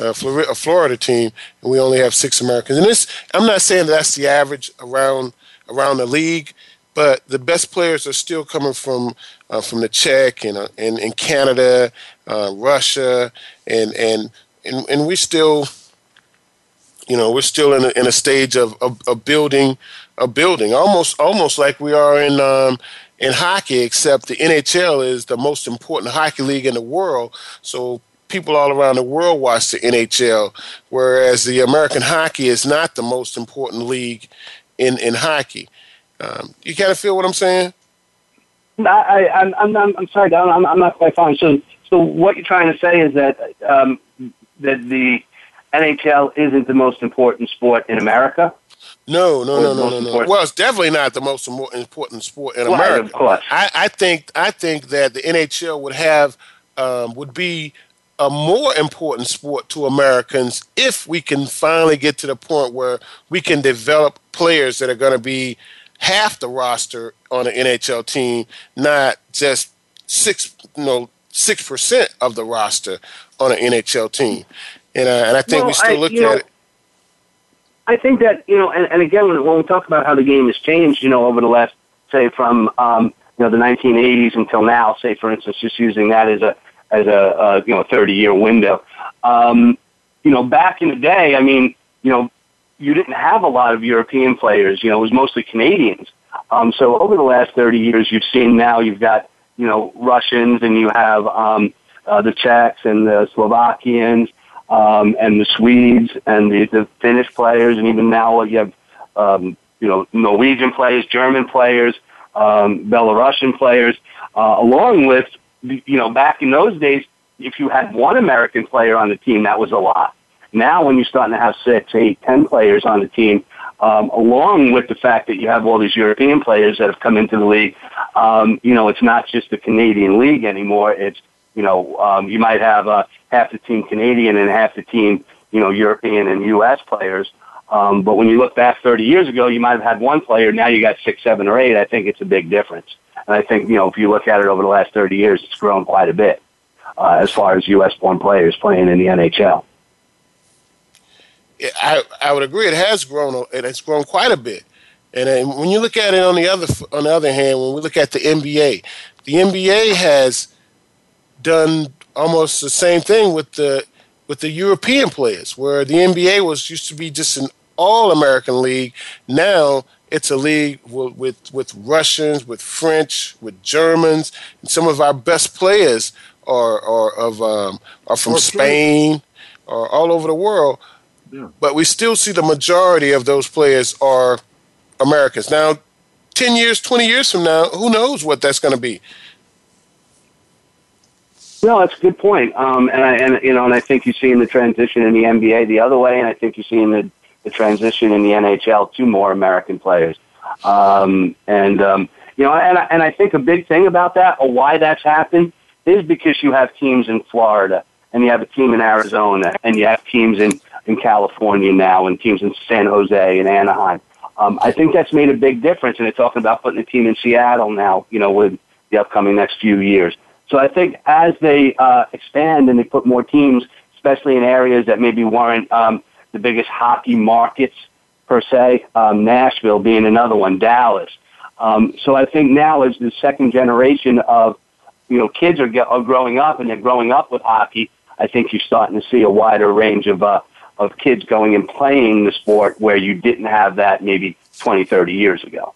uh, a Florida team, and we only have six Americans. And this, I'm not saying that's the average around around the league, but the best players are still coming from uh, from the Czech and uh, and, Canada, uh, Russia, and, and and and we still, you know, we're still in a, in a stage of, of building a building, almost almost like we are in um, in hockey, except the NHL is the most important hockey league in the world. So people all around the world watch the NHL, whereas the American hockey is not the most important league in, in hockey. Um, you kind of feel what I'm saying? I, I, I'm, I'm, I'm sorry, I'm, I'm not quite following. So, so what you're trying to say is that um, that the NHL isn't the most important sport in America? No, no, no, no, no, no. Well, it's definitely not the most important sport in America. Of course. I, I think I think that the NHL would have um, would be a more important sport to Americans if we can finally get to the point where we can develop players that are going to be half the roster on an NHL team, not just six, you know, six percent of the roster on an NHL team. And, uh, and I think Well, we still I- look you know, at it. I think that you know, and, and again, when, when we talk about how the game has changed, you know, over the last, say, from um, you know the 1980s until now, say, for instance, just using that as a as a uh, you know 30 year window. Um, you know, back in the day, I mean, you know, you didn't have a lot of European players. You know, it was mostly Canadians. Um, so over the last 30 years, you've seen now you've got you know Russians and you have um, uh, the Czechs and the Slovakians um, and the Swedes and the, the Finnish players, and even now you have um, you know Norwegian players, German players, um, Belarusian players, uh, along with you know back in those days, if you had one American player on the team, that was a lot. Now, when you're starting to have six, eight, ten players on the team, um, along with the fact that you have all these European players that have come into the league, um, you know, it's not just the Canadian league anymore. It's you know, um, you might have uh, half the team Canadian and half the team, you know, European and U.S. players. Um, but when you look back 30 years ago, you might have had one player. Now you got six, seven, or eight. I think it's a big difference. And I think, you know, if you look at it over the last 30 years, it's grown quite a bit uh, as far as U.S. born players playing in the NHL. I I would agree. It has grown. It has grown quite a bit. And then when you look at it on the other on the other hand, when we look at the NBA, the NBA has done almost the same thing with the with the European players, where the NBA was used to be just an all American league. Now it's a league with, with with Russians, with French, with Germans, and some of our best players are are of um, are from. Spain or all over the world. But we still see the majority of those players are Americans. Now, ten years, twenty years from now, who knows what that's going to be? No, that's a good point. Um, and I, and you know, and I think you're seeing the transition in the NBA the other way, and I think you're seeing the, the transition in the NHL to more American players. Um, and um, you know, and I, and I think a big thing about that, or why that's happened, is because you have teams in Florida, and you have a team in Arizona, and you have teams in in California now, and teams in San Jose and Anaheim. Um, I think that's made a big difference, and they're talking about putting a team in Seattle now. You know, with the upcoming next few years. So I think as they uh, expand and they put more teams, especially in areas that maybe weren't um, the biggest hockey markets per se, um, Nashville being another one, Dallas. Um, so I think now as the second generation of you know kids are, get, are growing up and they're growing up with hockey, I think you're starting to see a wider range of uh, of kids going and playing the sport where you didn't have that maybe 20, 30 years ago.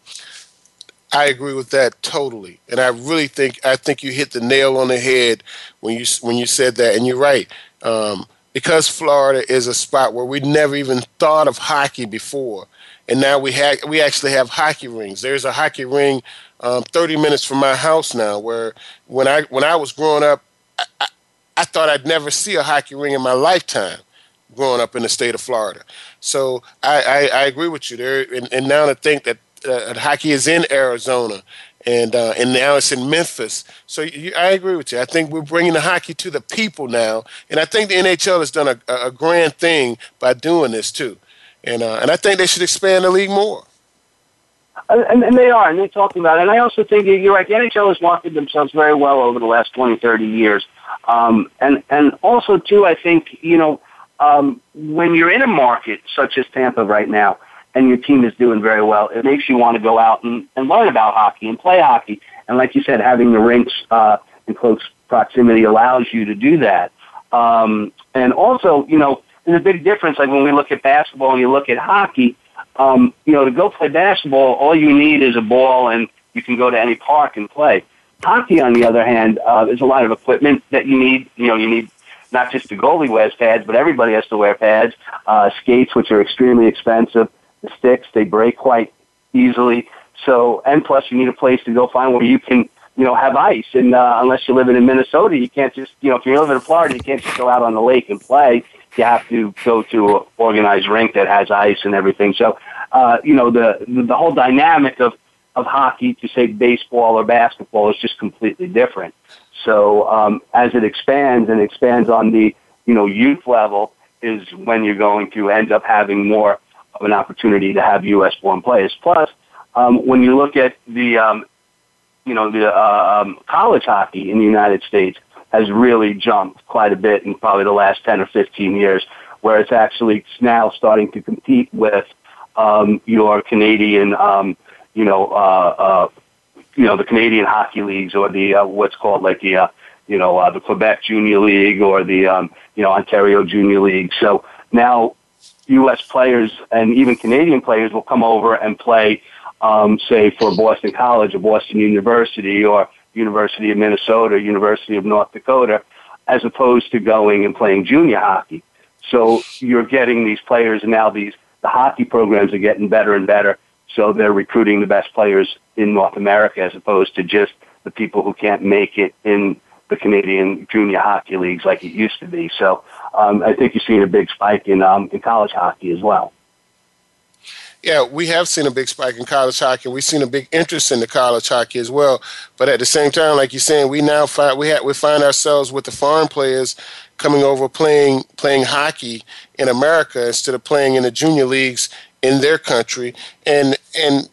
I agree with that totally, and I really think I think you hit the nail on the head when you when you said that, and you're right. Um, because Florida is a spot where we never even thought of hockey before, and now we have we actually have hockey rings. There's a hockey ring um, 30 minutes from my house now, where when I when I was growing up, I, I, I thought I'd never see a hockey ring in my lifetime growing up in the state of Florida. So I, I, I agree with you there. And, and now to think that uh, hockey is in Arizona and uh, and now it's in Memphis. So you, I agree with you. I think we're bringing the hockey to the people now, and I think the NHL has done a, a grand thing by doing this too. And uh, and I think they should expand the league more. And, and they are, and they're talking about it. And I also think you're right. The NHL has marketed themselves very well over the last 20, 30 years. Um, and, and also, too, I think, you know, um, when you're in a market such as Tampa right now, and your team is doing very well, it makes you want to go out and, and learn about hockey and play hockey. And like you said, having the rinks uh, in close proximity allows you to do that. Um, and also, you know, there's a big difference. Like when we look at basketball and you look at hockey, um, you know, to go play basketball, all you need is a ball, and you can go to any park and play. Hockey, on the other hand, uh, there's a lot of equipment that you need. You know, you need not just the goalie wears pads, but everybody has to wear pads. Uh, skates, which are extremely expensive. Sticks, they break quite easily. So, and plus, you need a place to go find where you can, you know, have ice. And uh, unless you're living in Minnesota, you can't just, you know, if you're living in Florida, you can't just go out on the lake and play. You have to go to an organized rink that has ice and everything. So, uh, you know, the the whole dynamic of of hockey to say baseball or basketball is just completely different. So, um, as it expands and expands on the you know youth level, is when you're going to end up having more of an opportunity to have U.S. born players. Plus, um, when you look at the, um, you know, the uh, um, college hockey in the United States has really jumped quite a bit in probably the last 10 or 15 years, where it's actually now starting to compete with um, your Canadian, um, you know, uh, uh, you know, the Canadian hockey leagues or the uh, what's called like the, uh, you know, uh, the Quebec Junior League or the, um, you know, Ontario Junior League. So now U.S. players and even Canadian players will come over and play, um, say, for Boston College or Boston University or University of Minnesota, University of North Dakota, as opposed to going and playing junior hockey. So you're getting these players and now these the hockey programs are getting better and better. So they're recruiting the best players in North America as opposed to just the people who can't make it in the Canadian junior hockey leagues like it used to be. So um, I think you're seeing a big spike in um, in college hockey as well. Yeah, we have seen a big spike in college hockey. We've seen a big interest in the college hockey as well. But at the same time, like you're saying, we now find we have, we find ourselves with the foreign players coming over playing playing hockey in America instead of playing in the junior leagues in their country. And and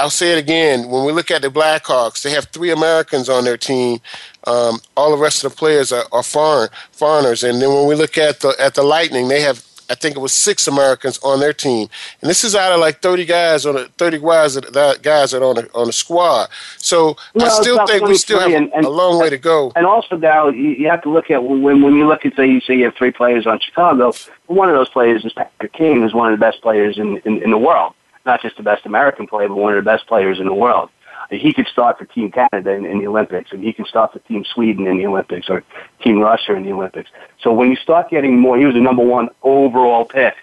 I'll say it again: when we look at the Blackhawks, they have three Americans on their team. Um, all the rest of the players are, are foreign foreigners. And then when we look at the at the Lightning, they have I think it was six Americans on their team, and this is out of like thirty guys on a, thirty guys that guys that are on a, on a squad. So well, I still think we still have and, and, a long way to go. And also, you, you have to look at when when you look at say you say you have three players on Chicago. One of those players is Patrick Kane, who's one of the best players in, in, in the world. Not just the best American player, but one of the best players in the world he could start for Team Canada in, in the Olympics, and he can start for Team Sweden in the Olympics or Team Russia in the Olympics. So when you start getting more, he was the number one overall pick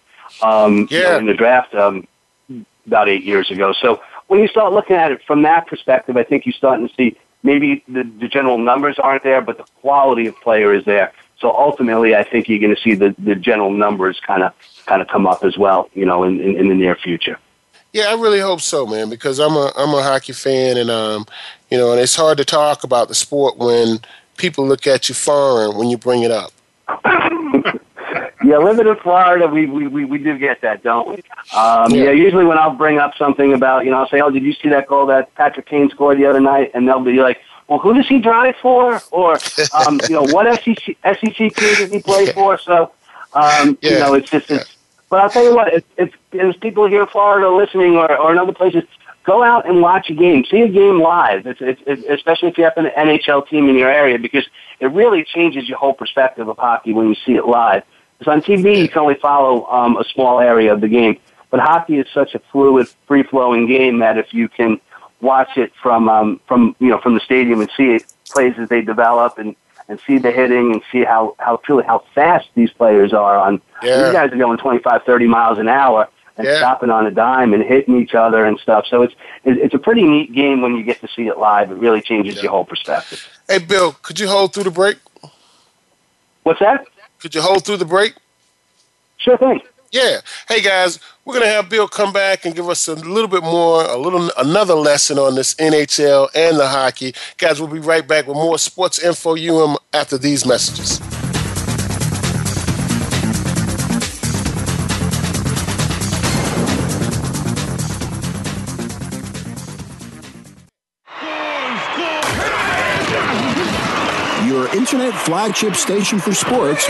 um, yeah. you know, in the draft um, about eight years ago. So when you start looking at it from that perspective, I think you're starting to see maybe the, the general numbers aren't there, but the quality of player is there. So ultimately, I think you're going to see the, the general numbers kind of kind of come up as well, you know, in, in, in the near future. Yeah, I really hope so, man, because I'm a I'm a hockey fan, and um, you know, and it's hard to talk about the sport when people look at you foreign when you bring it up. [laughs] yeah, living in Florida, we, we, we, we do get that, don't we? Um, yeah. yeah. usually when I'll bring up something about, you know, I'll say, oh, did you see that goal that Patrick Kane scored the other night? And they'll be like, well, who does he drive for? Or, um, you know, what SEC, SEC team does he play [laughs] for? So, um, yeah. you know, it's just, it's, but I'll tell you what, if, if there's people here in Florida listening or, or in other places, go out and watch a game. See a game live, it's, it's, it's, especially if you have an NHL team in your area, because it really changes your whole perspective of hockey when you see it live. Because on TV, you can only follow um, a small area of the game. But hockey is such a fluid, free-flowing game that if you can watch it from um, from you know from the stadium and see it plays as they develop and and see the hitting and see how how truly how fast these players are on. Yeah. These guys are going 25, 30 miles an hour and yeah. stopping on a dime and hitting each other and stuff. So it's it's a pretty neat game when you get to see it live. It really changes yeah. your whole perspective. Hey, Bill, could you hold through the break? What's that? Could you hold through the break? Sure thing. Yeah. Hey guys, we're gonna have Bill come back and give us a little bit more, a little another lesson on this NHL and the hockey. Guys, we'll be right back with more sports info UM after these messages. Your internet flagship station for sports.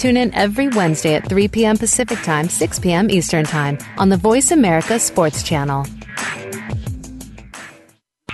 Tune in every Wednesday at 3 p.m. Pacific Time, 6 p.m. Eastern Time on the Voice America Sports Channel.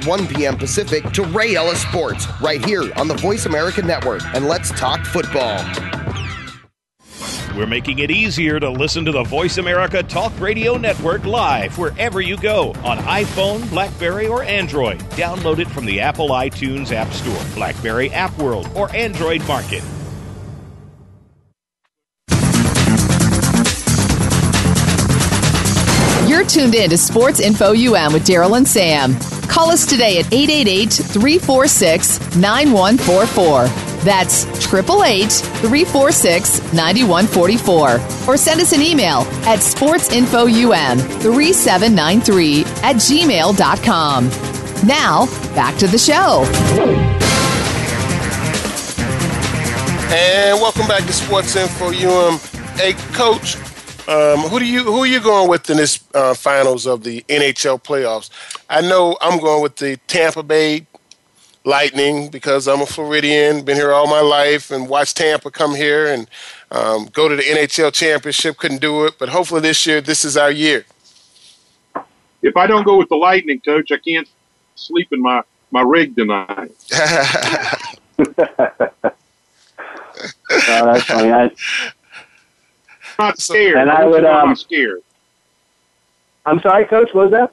at 1 p.m. Pacific to Ray Ellis Sports right here on the Voice America Network. And let's talk football. We're making it easier to listen to the Voice America Talk Radio Network live wherever you go on iPhone, Blackberry, or Android. Download it from the Apple iTunes App Store, Blackberry App World, or Android Market. You're tuned in to Sports Info UM with Daryl and Sam. Call us today at 888 346 9144. That's 888 346 9144. Or send us an email at sportsinfoum3793 at gmail.com. Now, back to the show. And welcome back to Sports Info UM. Hey, Coach, um, who do you who are you going with in this uh, finals of the NHL playoffs? I know I'm going with the Tampa Bay Lightning because I'm a Floridian, been here all my life, and watched Tampa come here and um, go to the NHL championship. Couldn't do it, but hopefully this year, this is our year. If I don't go with the Lightning, Coach, I can't sleep in my my rig tonight. Oh, [laughs] [laughs] that's funny. I, not scared. And I don't would, know I'm um, not scared. I'm sorry, Coach. What was that?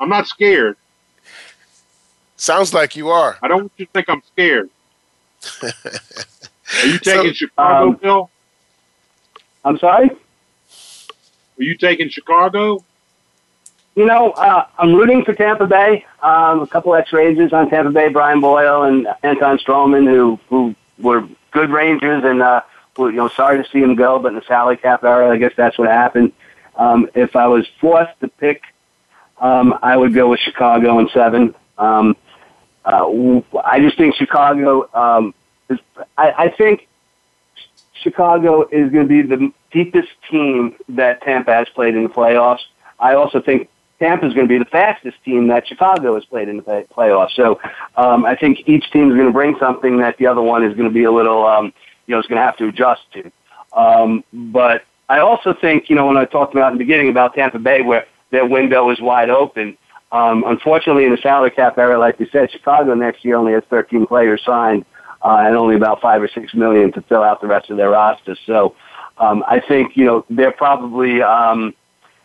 I'm not scared. Sounds like you are. I don't want you to think I'm scared. [laughs] Are you taking So, Chicago, um, Bill? I'm sorry. Are you taking Chicago? You know, uh, I'm rooting for Tampa Bay. Um, a couple ex-Rangers on Tampa Bay, Brian Boyle and Anton Stralman, who who were good Rangers, and uh, who, you know, sorry to see him go, but in the salary cap era, I guess that's what happened. Um, if I was forced to pick, um, I would go with Chicago in seven. Um, uh, I just think Chicago. Um, is, I, I think Chicago is going to be the deepest team that Tampa has played in the playoffs. I also think Tampa is going to be the fastest team that Chicago has played in the play- playoffs. So um, I think each team is going to bring something that the other one is going to be a little, um, you know, is going to have to adjust to. Um, but I also think, you know, when I talked about in the beginning about Tampa Bay, where their window is wide open. Um, unfortunately, in the salary cap era, like you said, Chicago next year only has 13 players signed uh, and only about five or six million to fill out the rest of their roster. So um, I think you know they're probably um,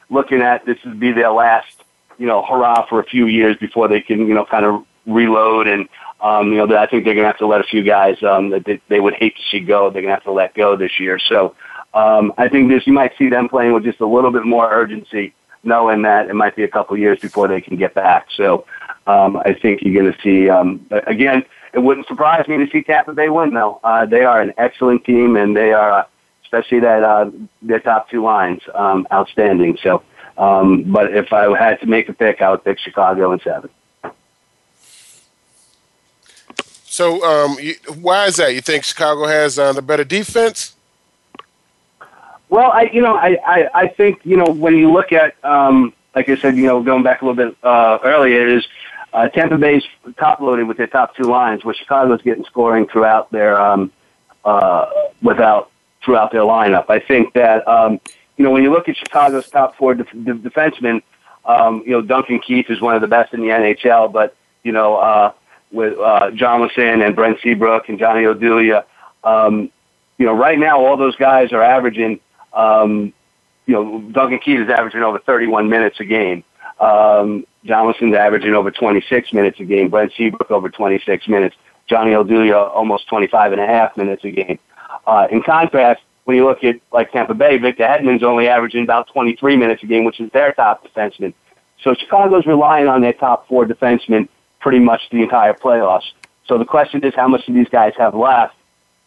looking at this would be their last you know hurrah for a few years before they can you know kind of reload and um, you know that I think they're going to have to let a few guys um, that they, they would hate to see go. They're going to have to let go this year. So um, I think this you might see them playing with just a little bit more urgency, knowing that it might be a couple years before they can get back. So um, I think you're going to see um, again. It wouldn't surprise me to see Tampa Bay win, though. Uh, they are an excellent team, and they are, uh, especially that uh, their top two lines, um, outstanding. So, um, but if I had to make a pick, I would pick Chicago in seven. So, um, you, why is that? You think Chicago has uh, the better defense? Well, I you know I, I, I think you know when you look at um, like I said you know going back a little bit uh, earlier is uh, Tampa Bay's top loaded with their top two lines, where Chicago's getting scoring throughout their um, uh, without throughout their lineup. I think that um, you know when you look at Chicago's top four def- def- defensemen, um, you know Duncan Keith is one of the best in the NHL, but you know uh, with uh, John Wilson and Brent Seabrook and Johnny Oduya, um, you know right now all those guys are averaging. Um, you know, Duncan Keith is averaging over 31 minutes a game. Um, Johnson's averaging over 26 minutes a game. Brent Seabrook over 26 minutes. Johnny Oduya almost 25 and a half minutes a game. Uh, in contrast, when you look at like Tampa Bay, Victor Hedman's only averaging about 23 minutes a game, which is their top defenseman. So Chicago's relying on their top four defensemen pretty much the entire playoffs. So the question is, how much do these guys have left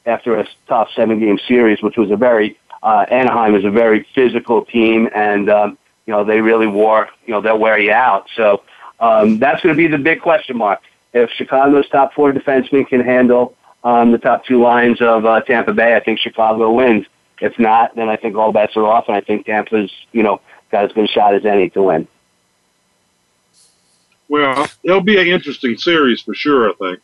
after a tough seven-game series, which was a very uh, Anaheim is a very physical team, and um, you know they really wore you know they'll wear you out. So um, that's going to be the big question mark. If Chicago's top four defensemen can handle um, the top two lines of uh, Tampa Bay, I think Chicago wins. If not, then I think all bets are off, and I think Tampa's you know got as good a shot as any to win. Well, it'll be an interesting series for sure. I think.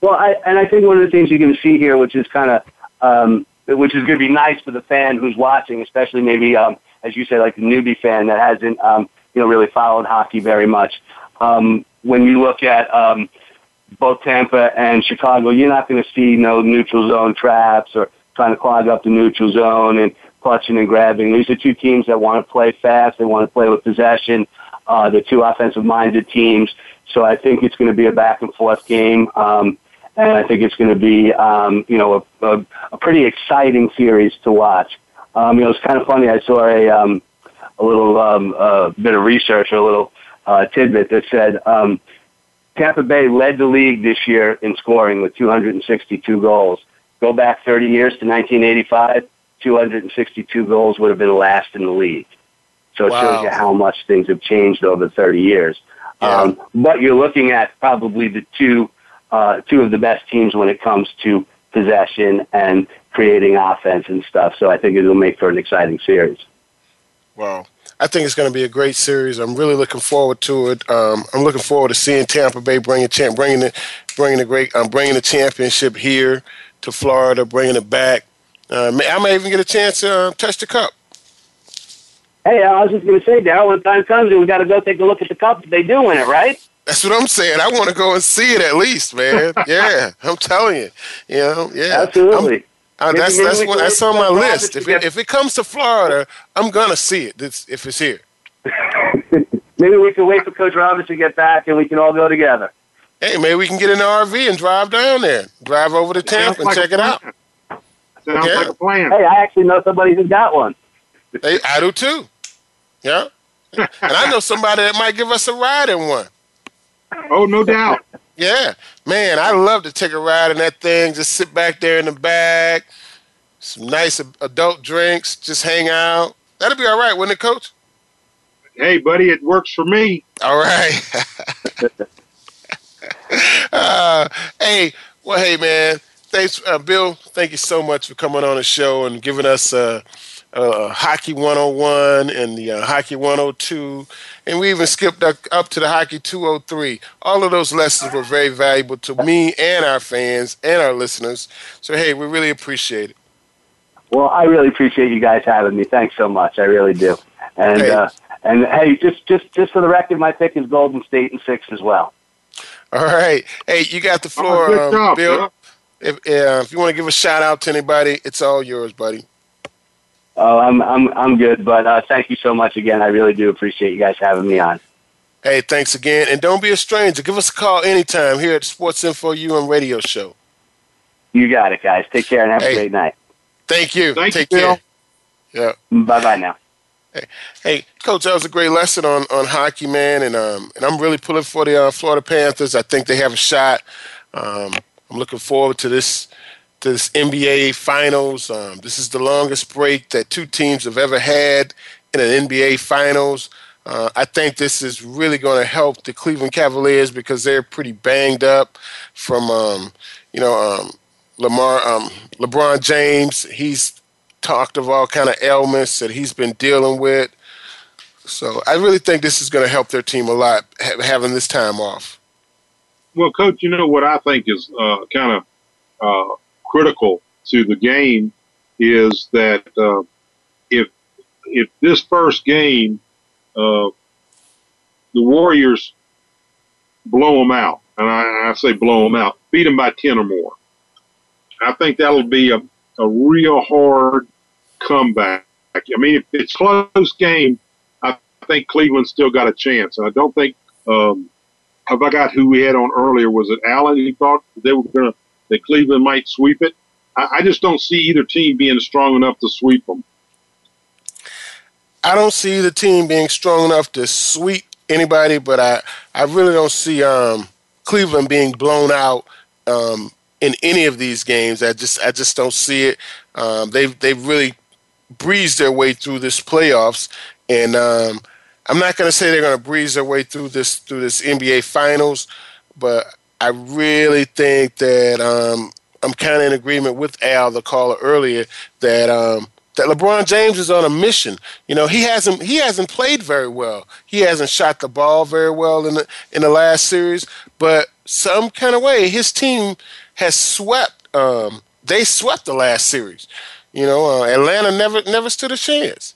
Well, I, and I think one of the things going to see here, which is kind of, um, which is going to be nice for the fan who's watching, especially maybe, um, as you say, like the newbie fan that hasn't um, you know really followed hockey very much. Um, when you look at um, both Tampa and Chicago, you're not going to see no neutral zone traps or trying to clog up the neutral zone and clutching and grabbing. These are two teams that want to play fast. They want to play with possession. Uh, they're two offensive-minded teams. So I think it's going to be a back and forth game. Um, and I think it's going to be, um, you know, a, a, a pretty exciting series to watch. Um, you know, it's kind of funny. I saw a, um, a little um, uh, bit of research or a little uh, tidbit that said um, Tampa Bay led the league this year in scoring with 262 goals. Go back 30 years to 1985, 262 goals would have been last in the league. So it wow. shows you how much things have changed over 30 years. Yeah. Um, but you're looking at probably the two uh, two of the best teams when it comes to possession and creating offense and stuff. So I think it'll make for an exciting series. Wow. I think it's going to be a great series. I'm really looking forward to it. Um, I'm looking forward to seeing Tampa Bay bring a champ, bringing it, bringing the great, um, bringing the championship here to Florida, bringing it back. Uh, I may even get a chance to uh, touch the cup. Hey, I was just going to say, Daryl, when time comes, we got to go take a look at the cup. They do win it, right? That's what I'm saying. I want to go and see it at least, man. [laughs] yeah, I'm telling you. You know, yeah. Absolutely. Uh, that's maybe, that's what, that's on my list. If it, if it comes to Florida, I'm gonna see it. It's, if it's here. [laughs] maybe we can wait for Coach Roberts to get back, and we can all go together. Hey, maybe we can get in the RV and drive down there, drive over to Tampa and like check it out. Sounds yeah. like a plan. Hey, I actually know somebody who's got one. Hey, I do too. Yeah, and I know somebody that might give us a ride in one. Oh, no doubt. Yeah, man, I love to take a ride in that thing. Just sit back there in the back, some nice adult drinks, just hang out. That'll be all right, wouldn't it, Coach? Hey, buddy, it works for me. All right. [laughs] uh, hey, well, hey, man. Thanks, uh, Bill. Thank you so much for coming on the show and giving us uh, uh, Hockey 101 and the uh, Hockey 102, and we even skipped up, up to the Hockey 203. All of those lessons were very valuable to me and our fans and our listeners. So, hey, we really appreciate it. Well, I really appreciate you guys having me. Thanks so much. I really do. And hey. uh, and hey, just just just for the record, my pick is Golden State and six as well. All right. Hey, you got the floor, oh, um, job, Bill. If, uh, if you want to give a shout out to anybody, it's all yours, buddy. Oh, I'm I'm I'm good, but uh, thank you so much again. I really do appreciate you guys having me on. Hey, thanks again, and don't be a stranger. Give us a call anytime here at Sports Info UM Radio Show. You got it, guys. Take care and have hey, a great night. Thank you. Thank Take you, care. Yeah. Bye bye now. Hey, hey, coach, that was a great lesson on, on hockey, man, and um, and I'm really pulling for the uh, Florida Panthers. I think they have a shot. Um, I'm looking forward to this this NBA Finals. Um, this is the longest break that two teams have ever had in an NBA Finals. Uh, I think this is really going to help the Cleveland Cavaliers because they're pretty banged up from, um, you know, um, Lamar, um, LeBron James. He's talked of all kind of ailments that he's been dealing with. So I really think this is going to help their team a lot ha- having this time off. Well, coach, you know what I think is uh, kind of uh, critical to the game is that uh, if if this first game uh, the Warriors blow them out, and I, I say blow them out, beat them by ten or more, I think that'll be a, a real hard comeback. I mean, if it's close game, I think Cleveland still got a chance. And I don't think um, I forgot who we had on earlier. Was it Allen? He thought they were going to that Cleveland might sweep it. I, I just don't see either team being strong enough to sweep them. I don't see the team being strong enough to sweep anybody, but I, I really don't see um, Cleveland being blown out um, in any of these games. I just I just don't see it. Um, they've they've really breezed their way through this playoffs, and um, I'm not going to say they're going to breeze their way through this through this NBA Finals, but I really think that um, I'm kind of in agreement with Al, the caller earlier, that um, that LeBron James is on a mission. You know, he hasn't he hasn't played very well. He hasn't shot the ball very well in the in the last series, but some kind of way his team has swept. Um, they swept the last series. You know, uh, Atlanta never never stood a chance.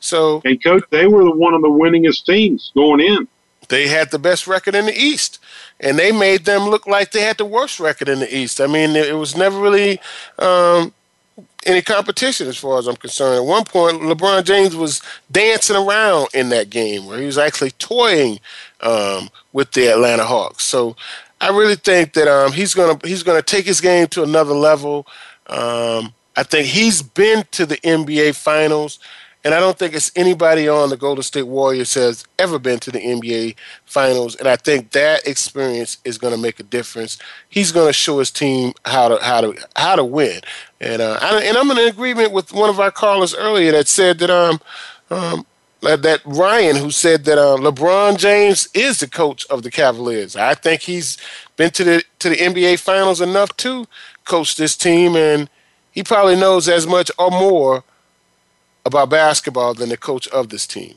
So, and coach, they were the one of the winningest teams going in. They had the best record in the East, and they made them look like they had the worst record in the East. I mean, it was never really um, any competition as far as I'm concerned. At one point, LeBron James was dancing around in that game where he was actually toying um, with the Atlanta Hawks. So I really think that um, he's gonna he's gonna take his game to another level. Um, I think he's been to the NBA Finals, and I don't think it's anybody on the Golden State Warriors has ever been to the NBA Finals. And I think that experience is going to make a difference. He's going to show his team how to how to how to win. And uh, I, and I'm in agreement with one of our callers earlier that said that um, um that Ryan who said that uh, LeBron James is the coach of the Cavaliers. I think he's been to the to the NBA Finals enough to coach this team, and he probably knows as much or more about basketball than the coach of this team,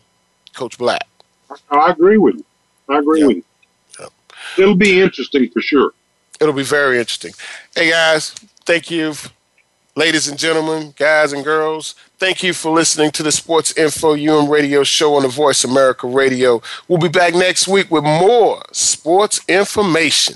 Coach Blatt. I agree with you. I agree yep. with you. Yep. It'll be interesting for sure. It'll be very interesting. Hey guys, thank you Ladies and gentlemen, guys and girls, thank you for listening to the Sports Info UM radio show on the Voice America Radio. We'll be back next week with more sports information.